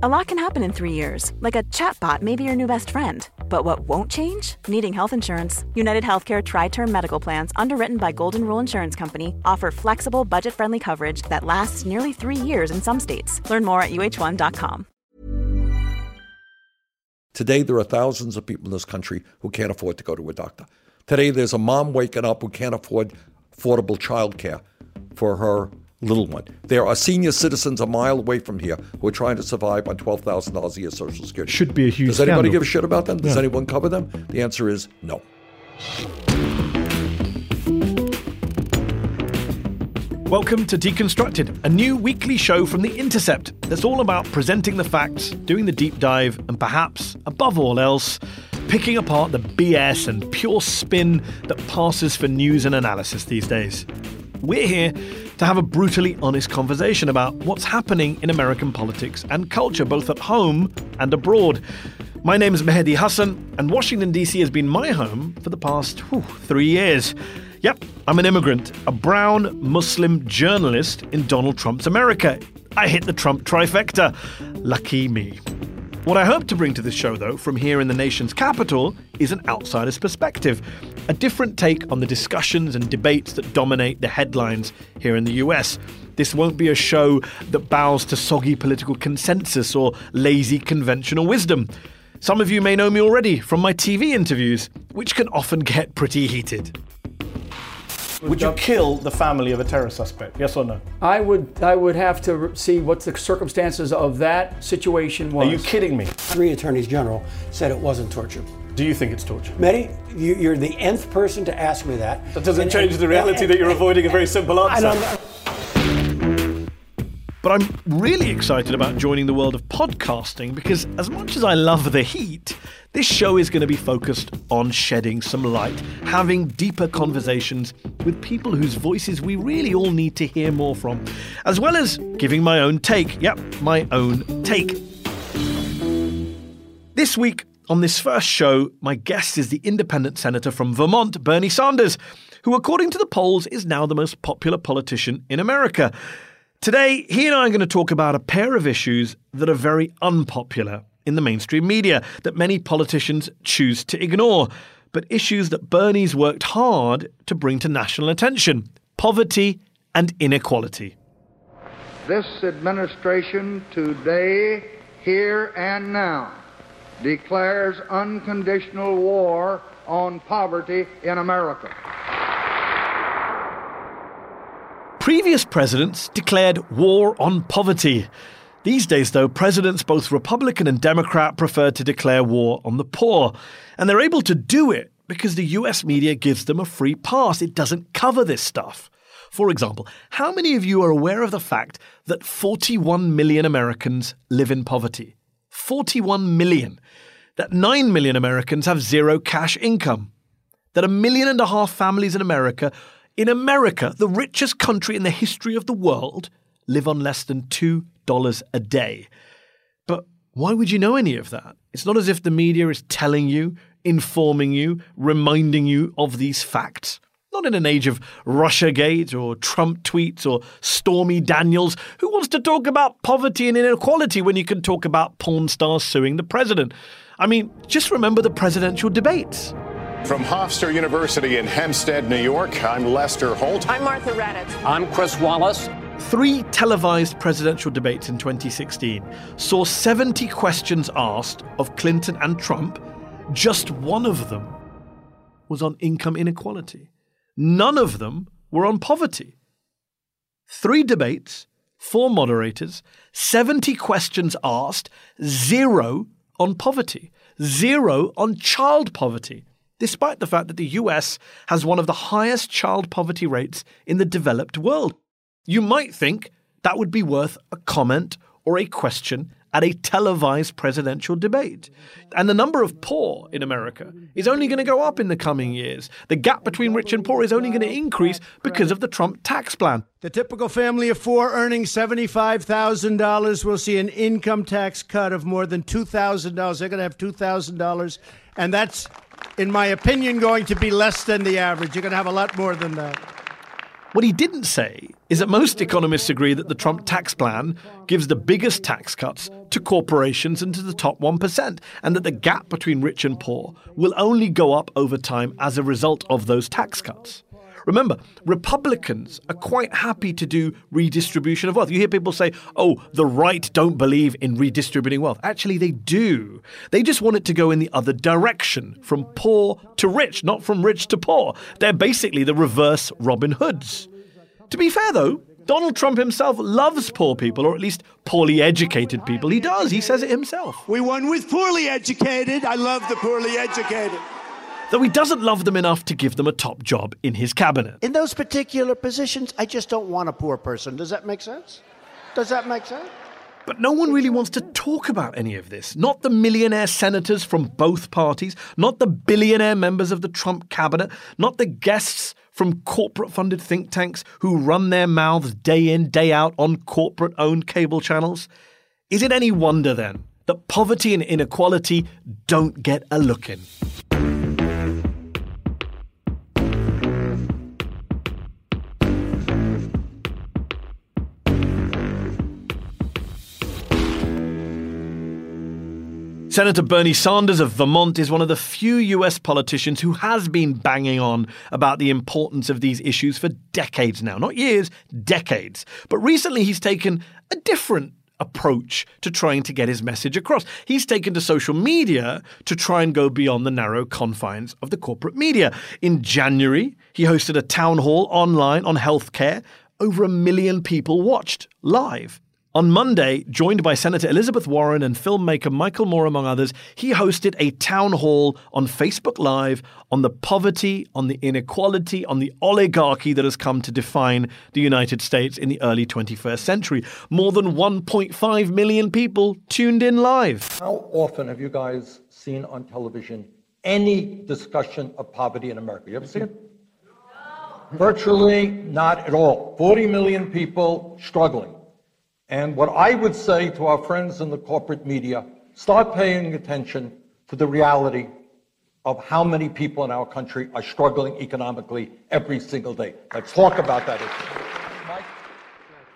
A lot can happen in three years, like a chatbot may be your new best friend. But what won't change? Needing health insurance. United Healthcare Tri Term Medical Plans, underwritten by Golden Rule Insurance Company, offer flexible, budget friendly coverage that lasts nearly three years in some states. Learn more at uh1.com. Today, there are thousands of people in this country who can't afford to go to a doctor. Today, there's a mom waking up who can't afford affordable child care for her little one. There are senior citizens a mile away from here who are trying to survive on $12,000 a year Social Security. Should be a huge Does anybody scandal. give a shit about them? Does Yeah. anyone cover them? The answer is no. Welcome to Deconstructed, a new weekly show from The Intercept that's all about presenting the facts, doing the deep dive, and perhaps, above all else, picking apart the BS and pure spin that passes for news and analysis these days. We're here to have a brutally honest conversation about what's happening in American politics and culture, both at home and abroad. My name is Mehdi Hasan, and Washington, D.C. has been my home for the past whew, three years. Yep, I'm an immigrant, a brown Muslim journalist in Donald Trump's America. I hit the Trump trifecta. Lucky me. What I hope to bring to this show, though, from here in the nation's capital, is an outsider's perspective, a different take on the discussions and debates that dominate the headlines here in the US. This won't be a show that bows to soggy political consensus or lazy conventional wisdom. Some of you may know me already from my TV interviews, which can often get pretty heated. Would you kill the family of a terror suspect? Yes or no? I would I would have to see what the circumstances of that situation was. Are you kidding me? Three attorneys general said it wasn't torture. Do you think it's torture? Mehdi, you, you're the nth person to ask me that. That doesn't And- change and- the reality and- that you're avoiding a very simple and answer. But I'm really excited about joining the world of podcasting because, as much as I love the heat, this show is going to be focused on shedding some light, having deeper conversations with people whose voices we really all need to hear more from, as well as giving my own take. Yep, my own take. This week, on this first show, my guest is the independent senator from Vermont, Bernie Sanders, who, according to the polls, is now the most popular politician in America. Today, he and I are going to talk about a pair of issues that are very unpopular in the mainstream media that many politicians choose to ignore, but issues that Bernie's worked hard to bring to national attention poverty and inequality. This administration today, here and now, declares unconditional war on poverty in America. Previous presidents declared war on poverty. These days, though, presidents, both Republican and Democrat, prefer to declare war on the poor. And they're able to do it because the US media gives them a free pass. It doesn't cover this stuff. For example, how many of you are aware of the fact that 41 million Americans live in poverty? 41 million. That 9 million Americans have zero cash income. That a million and a half families in America, in America, the richest country in the history of the world, live on less than $2 a day. But why would you know any of that? It's not as if the media is telling you, informing you, reminding you of these facts. Not in an age of Russiagate or Trump tweets or Stormy Daniels. Who wants to talk about poverty and inequality when you can talk about porn stars suing the president? I mean, just remember the presidential debates. From Hofstra University in Hempstead, New York, I'm Lester Holt. I'm Martha Raddatz. I'm Chris Wallace. Three televised presidential debates in 2016 saw 70 questions asked of Clinton and Trump. Just one of them was on income inequality. None of them were on poverty. Three debates, four moderators, 70 questions asked, zero on poverty, zero on child poverty, despite the fact that the US has one of the highest child poverty rates in the developed world. You might think that would be worth a comment or a question at a televised presidential debate. And the number of poor in America is only going to go up in the coming years. The gap between rich and poor is only going to increase because of the Trump tax plan. The typical family of four earning $75,000 will see an income tax cut of more than $2,000. They're going to have $2,000. And that's, in my opinion, going to be less than the average. You're going to have a lot more than that. What he didn't say is that most economists agree that the Trump tax plan gives the biggest tax cuts to corporations and to the top 1%, and that the gap between rich and poor will only go up over time as a result of those tax cuts. Remember, Republicans are quite happy to do redistribution of wealth. You hear people say, oh, the right don't believe in redistributing wealth. Actually, they do. They just want it to go in the other direction, from poor to rich, not from rich to poor. They're basically the reverse Robin Hoods. To be fair, though, Donald Trump himself loves poor people, or at least poorly educated people. He does. He says it himself. We won with poorly educated. I love the poorly educated though he doesn't love them enough to give them a top job in his cabinet. In those particular positions, I just don't want a poor person. Does that make sense? Does that make sense? But no one really wants to talk about any of this. Not the millionaire senators from both parties, not the billionaire members of the Trump cabinet, not the guests from corporate funded think tanks who run their mouths day in, day out on corporate owned cable channels. Is it any wonder then that poverty and inequality don't get a look in? Senator Bernie Sanders of Vermont is one of the few US politicians who has been banging on about the importance of these issues for decades now. Not years, decades. But recently he's taken a different approach to trying to get his message across. He's taken to social media to try and go beyond the narrow confines of the corporate media. In January, he hosted a town hall online on healthcare. Over a million people watched live. On Monday, joined by Senator Elizabeth Warren and filmmaker Michael Moore, among others, he hosted a town hall on Facebook Live on the poverty, on the inequality, on the oligarchy that has come to define the United States in the early 21st century. More than 1.5 million people tuned in live. How often have you guys seen on television any discussion of poverty in America? You ever see it? No. Virtually not at all. 40 million people struggling. And what I would say to our friends in the corporate media, start paying attention to the reality of how many people in our country are struggling economically every single day. Let's talk about that issue.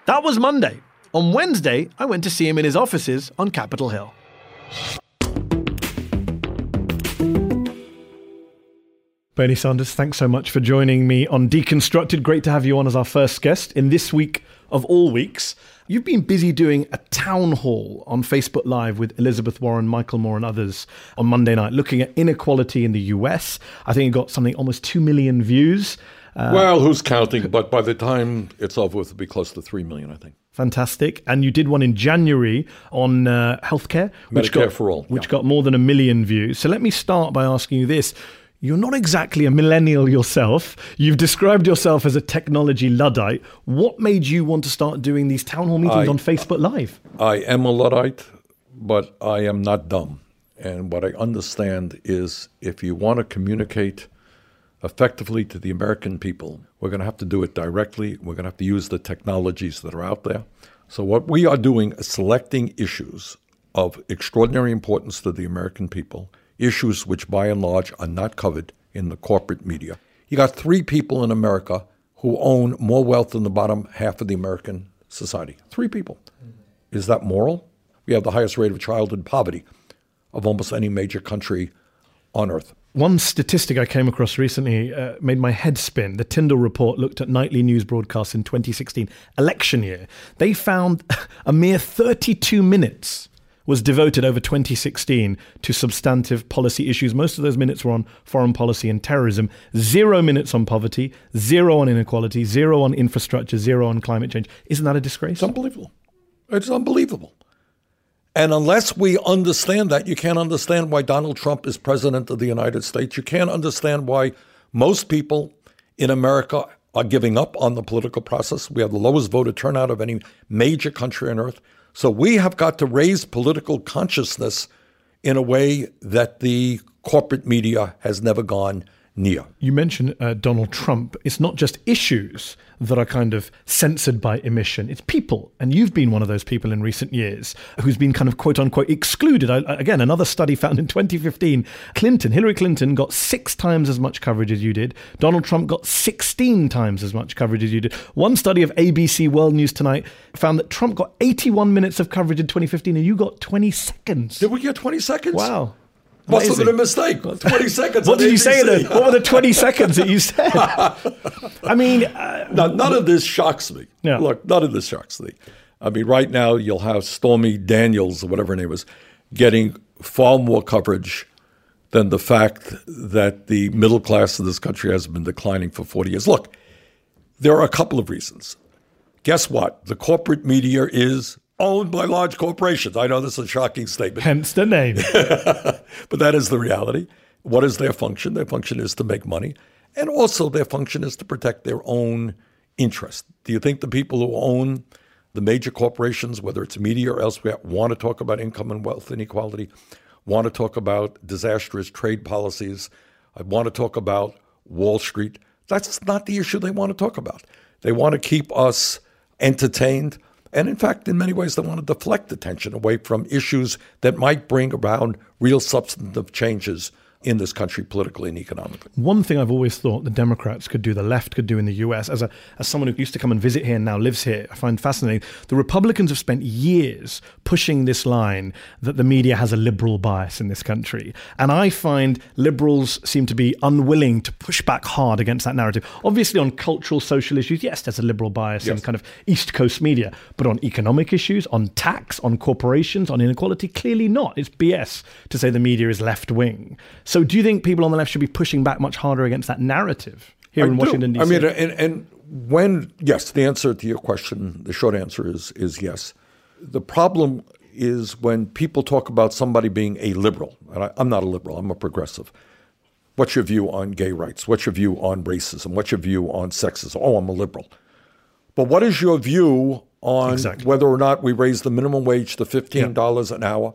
That was Monday. On Wednesday, I went to see him in his offices on Capitol Hill. Bernie Sanders, thanks so much for joining me on Deconstructed. Great to have you on as our first guest in this week of all weeks. You've been busy doing a town hall on Facebook Live with Elizabeth Warren, Michael Moore, and others on Monday night, looking at inequality in the US. I think it got something almost 2 million views. Uh, well, who's counting? But by the time it's over with, it'll be close to 3 million, I think. Fantastic. And you did one in January on uh, healthcare, which Medicare got, for all. Which yeah. got more than a million views. So let me start by asking you this. You're not exactly a millennial yourself. You've described yourself as a technology Luddite. What made you want to start doing these town hall meetings I, on Facebook Live? I am a Luddite, but I am not dumb. And what I understand is if you want to communicate effectively to the American people, we're going to have to do it directly. We're going to have to use the technologies that are out there. So, what we are doing is selecting issues of extraordinary importance to the American people issues which by and large are not covered in the corporate media. You got three people in America who own more wealth than the bottom half of the American society. Three people. Is that moral? We have the highest rate of childhood poverty of almost any major country on earth. One statistic I came across recently uh, made my head spin. The Tyndall report looked at nightly news broadcasts in 2016, election year. They found a mere 32 minutes was devoted over 2016 to substantive policy issues. Most of those minutes were on foreign policy and terrorism. Zero minutes on poverty, zero on inequality, zero on infrastructure, zero on climate change. Isn't that a disgrace? It's unbelievable. It's unbelievable. And unless we understand that, you can't understand why Donald Trump is president of the United States. You can't understand why most people in America are giving up on the political process. We have the lowest voter turnout of any major country on earth. So we have got to raise political consciousness in a way that the corporate media has never gone near. You mentioned uh, Donald Trump. It's not just issues that are kind of censored by emission, it's people. And you've been one of those people in recent years who's been kind of quote unquote excluded. I, again, another study found in 2015 Clinton, Hillary Clinton got six times as much coverage as you did. Donald Trump got 16 times as much coverage as you did. One study of ABC World News Tonight found that Trump got 81 minutes of coverage in 2015 and you got 20 seconds. Did we get 20 seconds? Wow. Must have been a mistake. 20 seconds. What did you say then? What were the 20 seconds that you said? I mean, uh, Now, none of this shocks me. Yeah. Look, none of this shocks me. I mean, right now you'll have Stormy Daniels or whatever her name is getting far more coverage than the fact that the middle class of this country has been declining for 40 years. Look, there are a couple of reasons. Guess what? The corporate media is owned by large corporations. I know this is a shocking statement. hence the name. but that is the reality. What is their function? Their function is to make money. And also, their function is to protect their own interest. Do you think the people who own the major corporations, whether it's media or elsewhere, want to talk about income and wealth inequality, want to talk about disastrous trade policies, I want to talk about Wall Street? That's not the issue they want to talk about. They want to keep us entertained. And in fact, in many ways, they want to deflect attention away from issues that might bring around real substantive changes in this country politically and economically. One thing I've always thought the Democrats could do, the left could do in the US, as a as someone who used to come and visit here and now lives here, I find fascinating. The Republicans have spent years pushing this line that the media has a liberal bias in this country. And I find liberals seem to be unwilling to push back hard against that narrative. Obviously, on cultural, social issues, yes, there's a liberal bias in kind of East Coast media. But on economic issues, on tax, on corporations, on inequality, clearly not. It's BS to say the media is left wing. So do you think people on the left should be pushing back much harder against that narrative here I in do. Washington, D.C.? I mean, and, and when, yes, the answer to your question, the short answer is, is yes. The problem is when people talk about somebody being a liberal, and I, I'm not a liberal, I'm a progressive. What's your view on gay rights? What's your view on racism? What's your view on sexism? Oh, I'm a liberal. But what is your view on Exactly. whether or not we raise the minimum wage to $15 an hour?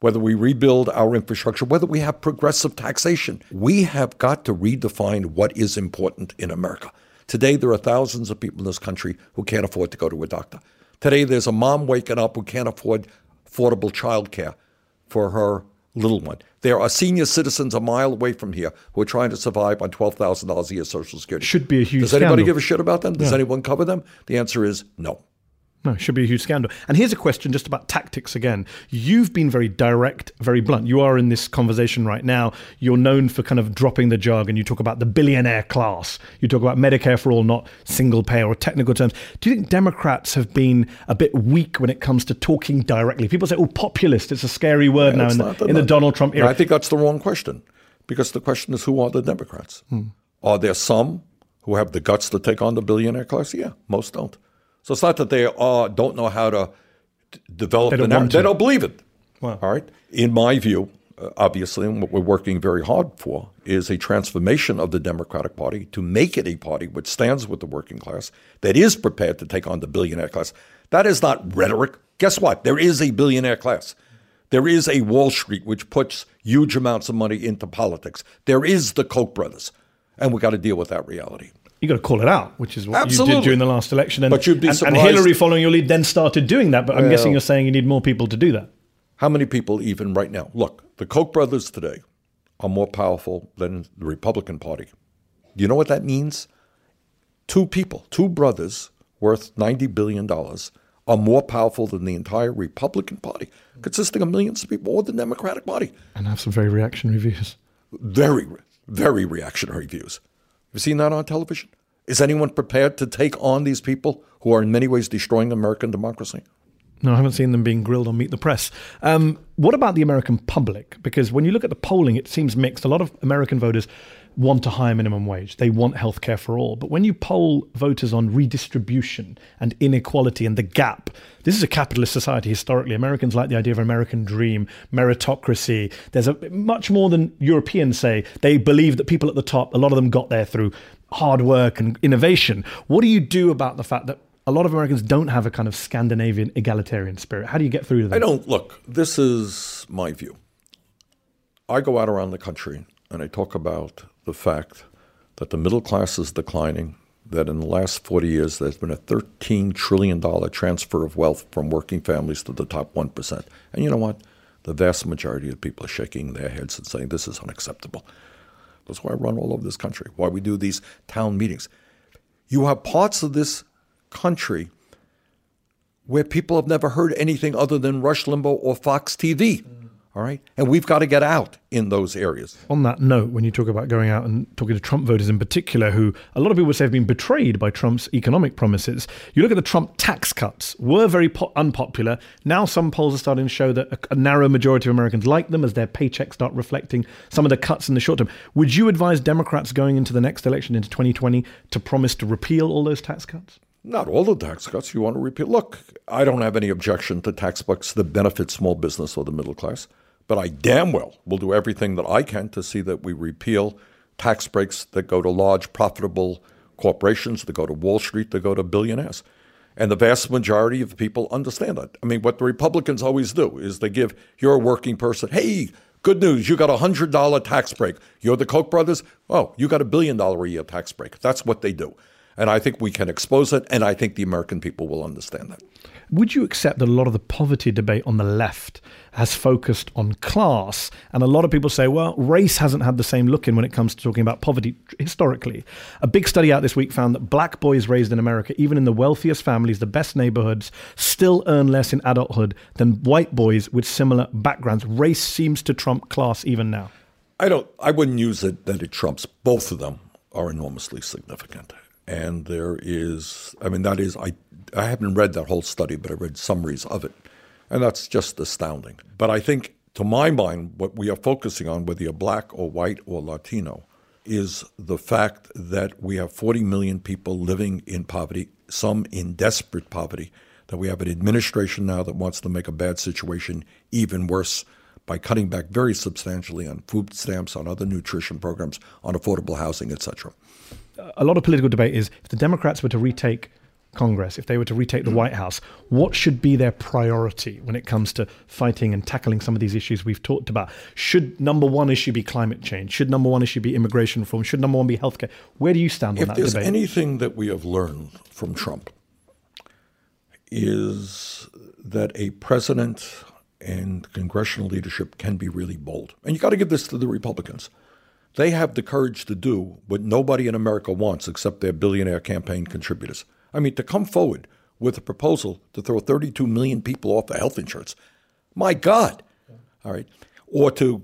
whether we rebuild our infrastructure, whether we have progressive taxation. We have got to redefine what is important in America. Today, there are thousands of people in this country who can't afford to go to a doctor. Today, there's a mom waking up who can't afford affordable child care for her little one. There are senior citizens a mile away from here who are trying to survive on $12,000 a year Social Security. Should be a huge Does anybody scandal. give a shit about them? Does Yeah. anyone cover them? The answer is no. No, it should be a huge scandal. And here's a question just about tactics again. You've been very direct, very blunt. You are in this conversation right now. You're known for kind of dropping the jargon. You talk about the billionaire class. You talk about Medicare for all, not single payer or technical terms. Do you think Democrats have been a bit weak when it comes to talking directly? People say, oh, populist. It's a scary word now in, not the, in the Donald Trump era. I think that's the wrong question because the question is who are the Democrats? Hmm. Are there some who have the guts to take on the billionaire class? Yeah, most don't. So it's not that they are, don't know how to develop They the narrative. They don't believe it. Wow. All right. In my view, uh, obviously, and what we're working very hard for is a transformation of the Democratic Party to make it a party which stands with the working class, that is prepared to take on the billionaire class. That is not rhetoric. Guess what? There is a billionaire class. There is a Wall Street which puts huge amounts of money into politics. There is the Koch brothers. And we've got to deal with that reality. You got to call it out, which is what you did during the last election. And, But you'd be and, and Hillary, following your lead, then started doing that. But I'm Well- guessing you're saying you need more people to do that. How many people, even right now? Look, the Koch brothers today are more powerful than the Republican Party. Do you know what that means? Two people, two brothers worth $90 billion, are more powerful than the entire Republican Party, consisting of millions of people, or the Democratic Party. And have some very reactionary views. Very, very reactionary views. You've seen that on television? Is anyone prepared to take on these people who are in many ways destroying American democracy? No, I haven't seen them being grilled on Meet the Press. Um, what about the American public? Because when you look at the polling, it seems mixed. A lot of American voters want a higher minimum wage. They want healthcare for all. But when you poll voters on redistribution and inequality and the gap, this is a capitalist society historically. Americans like the idea of an American dream, meritocracy. There's a much more than Europeans say. They believe that people at the top, a lot of them got there through hard work and innovation. What do you do about the fact that a lot of Americans don't have a kind of Scandinavian egalitarian spirit? How do you get through to them? I don't look. This is my view. I go out around the country and I talk about the fact that the middle class is declining. That in the last 40 years, there's been a $13 trillion transfer of wealth from working families to the top 1%. And you know what? The vast majority of people are shaking their heads and saying this is unacceptable. That's why I run all over this country, why we do these town meetings. You have parts of this country where people have never heard anything other than Rush Limbaugh or Fox TV. All right. And we've got to get out in those areas. On that note, when you talk about going out and talking to Trump voters in particular, who a lot of people would say have been betrayed by Trump's economic promises, you look at the Trump tax cuts, were very po- unpopular. Now some polls are starting to show that a, a narrow majority of Americans like them as their paychecks start reflecting some of the cuts in the short term. Would you advise Democrats going into the next election, into 2020, to promise to repeal all those tax cuts? Not all the tax cuts you want to repeal. Look, I don't have any objection to tax cuts that benefit small business or the middle class, but I damn well will do everything that I can to see that we repeal tax breaks that go to large, profitable corporations, that go to Wall Street, that go to billionaires. And the vast majority of people understand that. I mean, what the Republicans always do is they give you're a working person, hey, good news, you got a hundred dollar tax break. You're the Koch brothers, oh, you got a billion dollar a year tax break. That's what they do. And I think we can expose it, and I think the American people will understand that. Would you accept that a lot of the poverty debate on the left has focused on class? And a lot of people say, well, race hasn't had the same look in when it comes to talking about poverty historically. A big study out this week found that black boys raised in America, even in the wealthiest families, the best neighborhoods, still earn less in adulthood than white boys with similar backgrounds. Race seems to trump class even now. I don't. I wouldn't use it that it trumps. Both of them are enormously significant, and there is. I mean, that is. I I haven't read that whole study, but I read summaries of it, and that's just astounding. But I think, to my mind, what we are focusing on, whether you're black or white or Latino, is the fact that we have 40 million people living in poverty, some in desperate poverty. That we have an administration now that wants to make a bad situation even worse by cutting back very substantially on food stamps, on other nutrition programs, on affordable housing, etc. A lot of political debate is if the Democrats were to retake Congress, if they were to retake the mm. White House, what should be their priority when it comes to fighting and tackling some of these issues we've talked about? Should number one issue be climate change? Should number one issue be immigration reform? Should number one be healthcare? Where do you stand on If that there's debate? anything that we have learned from Trump, is that a president and congressional leadership can be really bold. And you got to give this to the Republicans. They have the courage to do what nobody in America wants except their billionaire campaign contributors. I mean, to come forward with a proposal to throw 32 million people off of health insurance. My God. All right. Or to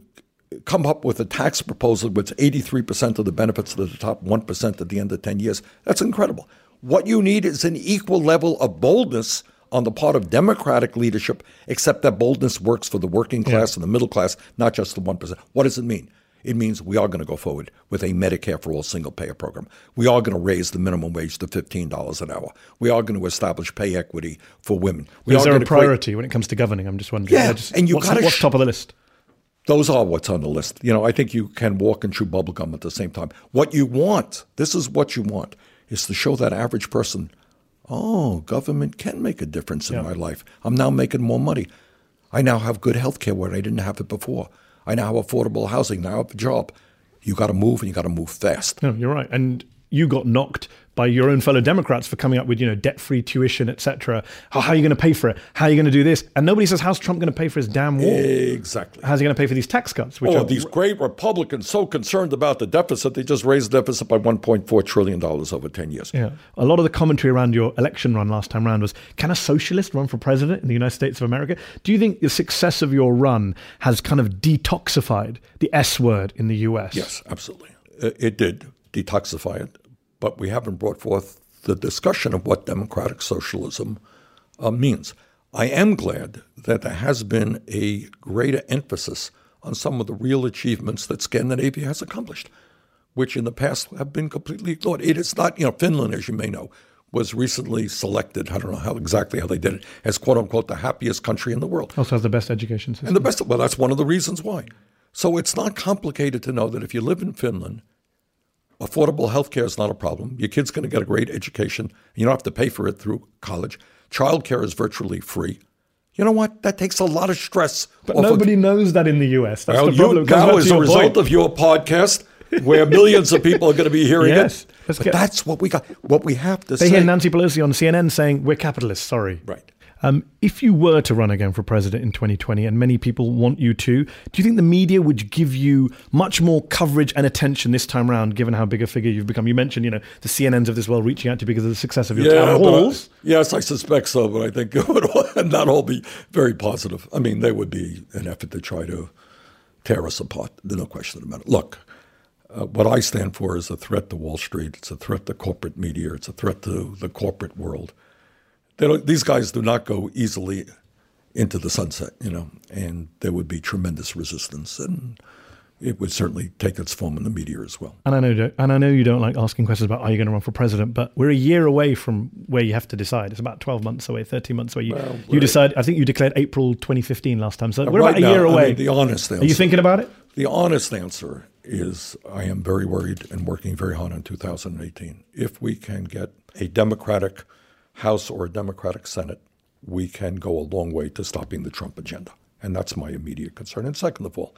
come up with a tax proposal with 83% of the benefits to the top 1% at the end of 10 years. That's incredible. What you need is an equal level of boldness on the part of Democratic leadership, except that boldness works for the working class and the middle class, not just the 1%. What does it mean? It means we are going to go forward with a Medicare for all single payer program. We are going to raise the minimum wage to $15 an hour. We are going to establish pay equity for women. We Is are there a to create- priority when it comes to governing? I'm just wondering. Yeah, just- and you what's, gotta what's sh- top of the list? those are what's on the list. You know, I think you can walk and chew bubblegum at the same time. What you want, this is what you want, is to show that average person, oh, government can make a difference in Yeah. my life. I'm now making more money. I now have good health care where I didn't have it before. I now have affordable housing. Now I have a job. You got to move, and you got to move fast. No, you're right. And you got knocked by your own fellow Democrats for coming up with, you know, debt-free tuition, etc. How, how, are you going to pay for it? How are you going to do this? And nobody says, how's Trump going to pay for his damn wall? Exactly. How's he going to pay for these tax cuts? Which oh, are these great Republicans so concerned about the deficit, they just raised the deficit by $1.4 trillion over 10 years. Yeah. A lot of the commentary around your election run last time around was, can a socialist run for president in the United States of America? Do you think the success of your run has kind of detoxified the S word in the US? Yes, absolutely. It did detoxify it, but we haven't brought forth the discussion of what democratic socialism uh, means. I am glad that there has been a greater emphasis on some of the real achievements that Scandinavia has accomplished, which in the past have been completely ignored. It is not, you know, Finland, as you may know, was recently selected, I don't know how exactly how they did it, as quote unquote the happiest country in the world. Also has the best education system. And the best, well, that's one of the reasons why. So it's not complicated to know that if you live in Finland Affordable health care is not a problem. Your kid's going to get a great education. You don't have to pay for it through college. Child care is virtually free. You know what? That takes a lot of stress. But nobody of, knows that in the US. That's well, the problem. You, now, as a result point. of your podcast, where millions of people are going to be hearing yes. it. But get, that's what we got. What we have to they say. They hear Nancy Pelosi on CNN saying, we're capitalists, sorry. Right. Um, if you were to run again for president in 2020, and many people want you to, do you think the media would give you much more coverage and attention this time around, given how big a figure you've become? You mentioned, you know, the CNNs of this world reaching out to you because of the success of your yeah, town halls. I, yes, I suspect so, but I think it would not all be very positive. I mean, there would be an effort to try to tear us apart. There's no question about it. Look, uh, what I stand for is a threat to Wall Street. It's a threat to corporate media. It's a threat to the corporate world these guys do not go easily into the sunset, you know, and there would be tremendous resistance, and it would certainly take its form in the media as well. And I know, and I know you don't like asking questions about are you going to run for president, but we're a year away from where you have to decide. It's about twelve months away, thirteen months away. You, well, you decide. I think you declared April 2015 last time, so we're right about a now, year away. I mean, the honest answer. Are you thinking about it? The honest answer is I am very worried and working very hard on 2018. If we can get a Democratic House or a Democratic Senate, we can go a long way to stopping the Trump agenda. And that's my immediate concern. And second of all,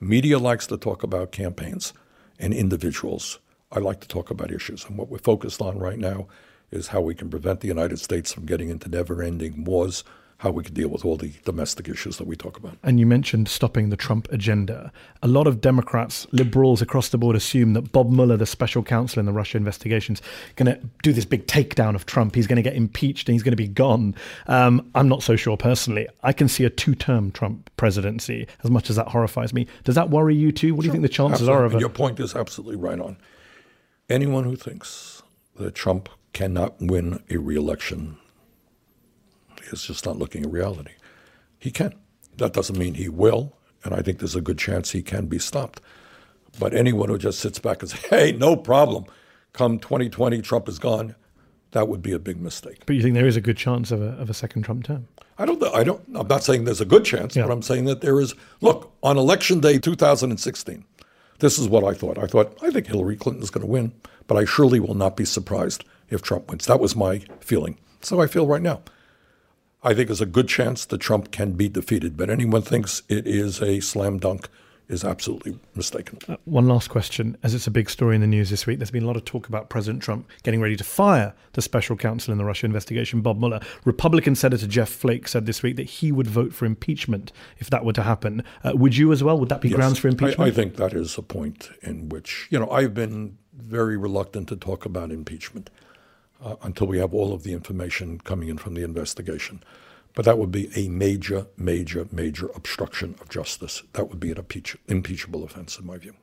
media likes to talk about campaigns and individuals. I like to talk about issues. And what we're focused on right now is how we can prevent the United States from getting into never ending wars how we could deal with all the domestic issues that we talk about. And you mentioned stopping the Trump agenda. A lot of Democrats, liberals across the board assume that Bob Mueller, the special counsel in the Russia investigations, going to do this big takedown of Trump. He's going to get impeached and he's going to be gone. Um, I'm not so sure personally. I can see a two-term Trump presidency. As much as that horrifies me, does that worry you too? What sure. do you think the chances absolutely. are of it? Your point is absolutely right on. Anyone who thinks that Trump cannot win a re-election is just not looking at reality. He can. That doesn't mean he will, and I think there's a good chance he can be stopped. But anyone who just sits back and says, hey, no problem, come 2020, Trump is gone, that would be a big mistake. But you think there is a good chance of a, of a second Trump term? I don't. I don't. I'm not saying there's a good chance, yeah. but I'm saying that there is. Look, on election day 2016, this is what I thought. I thought I think Hillary Clinton is going to win, but I surely will not be surprised if Trump wins. That was my feeling. So I feel right now. I think there's a good chance that Trump can be defeated. But anyone thinks it is a slam dunk is absolutely mistaken. Uh, one last question. As it's a big story in the news this week, there's been a lot of talk about President Trump getting ready to fire the special counsel in the Russia investigation, Bob Mueller. Republican Senator Jeff Flake said this week that he would vote for impeachment if that were to happen. Uh, would you as well? Would that be yes, grounds for impeachment? I, I think that is a point in which, you know, I've been very reluctant to talk about impeachment uh, until we have all of the information coming in from the investigation. But that would be a major, major, major obstruction of justice. That would be an impeach- impeachable offense, in my view.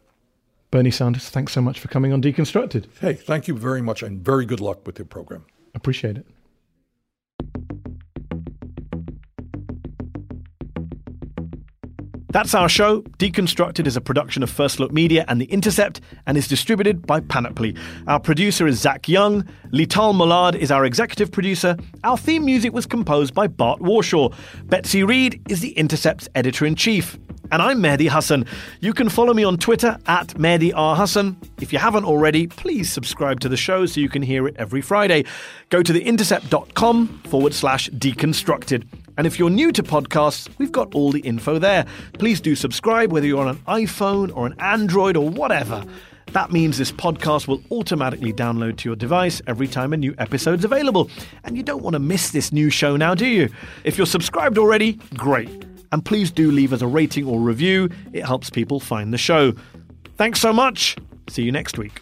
Bernie Sanders, thanks so much for coming on Deconstructed. Hey, thank you very much, and very good luck with your program. Appreciate it. That's our show. Deconstructed is a production of First Look Media and The Intercept and is distributed by Panoply. Our producer is Zach Young. Leital Molad is our executive producer. Our theme music was composed by Bart Warshaw. Betsy Reed is The Intercept's editor in chief. And I'm Mehdi Hasan. You can follow me on Twitter at Mehdi R. Hasan. If you haven't already, please subscribe to the show so you can hear it every Friday. Go to theintercept.com forward slash deconstructed. And if you're new to podcasts, we've got all the info there. Please do subscribe, whether you're on an iPhone or an Android or whatever. That means this podcast will automatically download to your device every time a new episode's available. And you don't want to miss this new show now, do you? If you're subscribed already, great. And please do leave us a rating or review, it helps people find the show. Thanks so much. See you next week.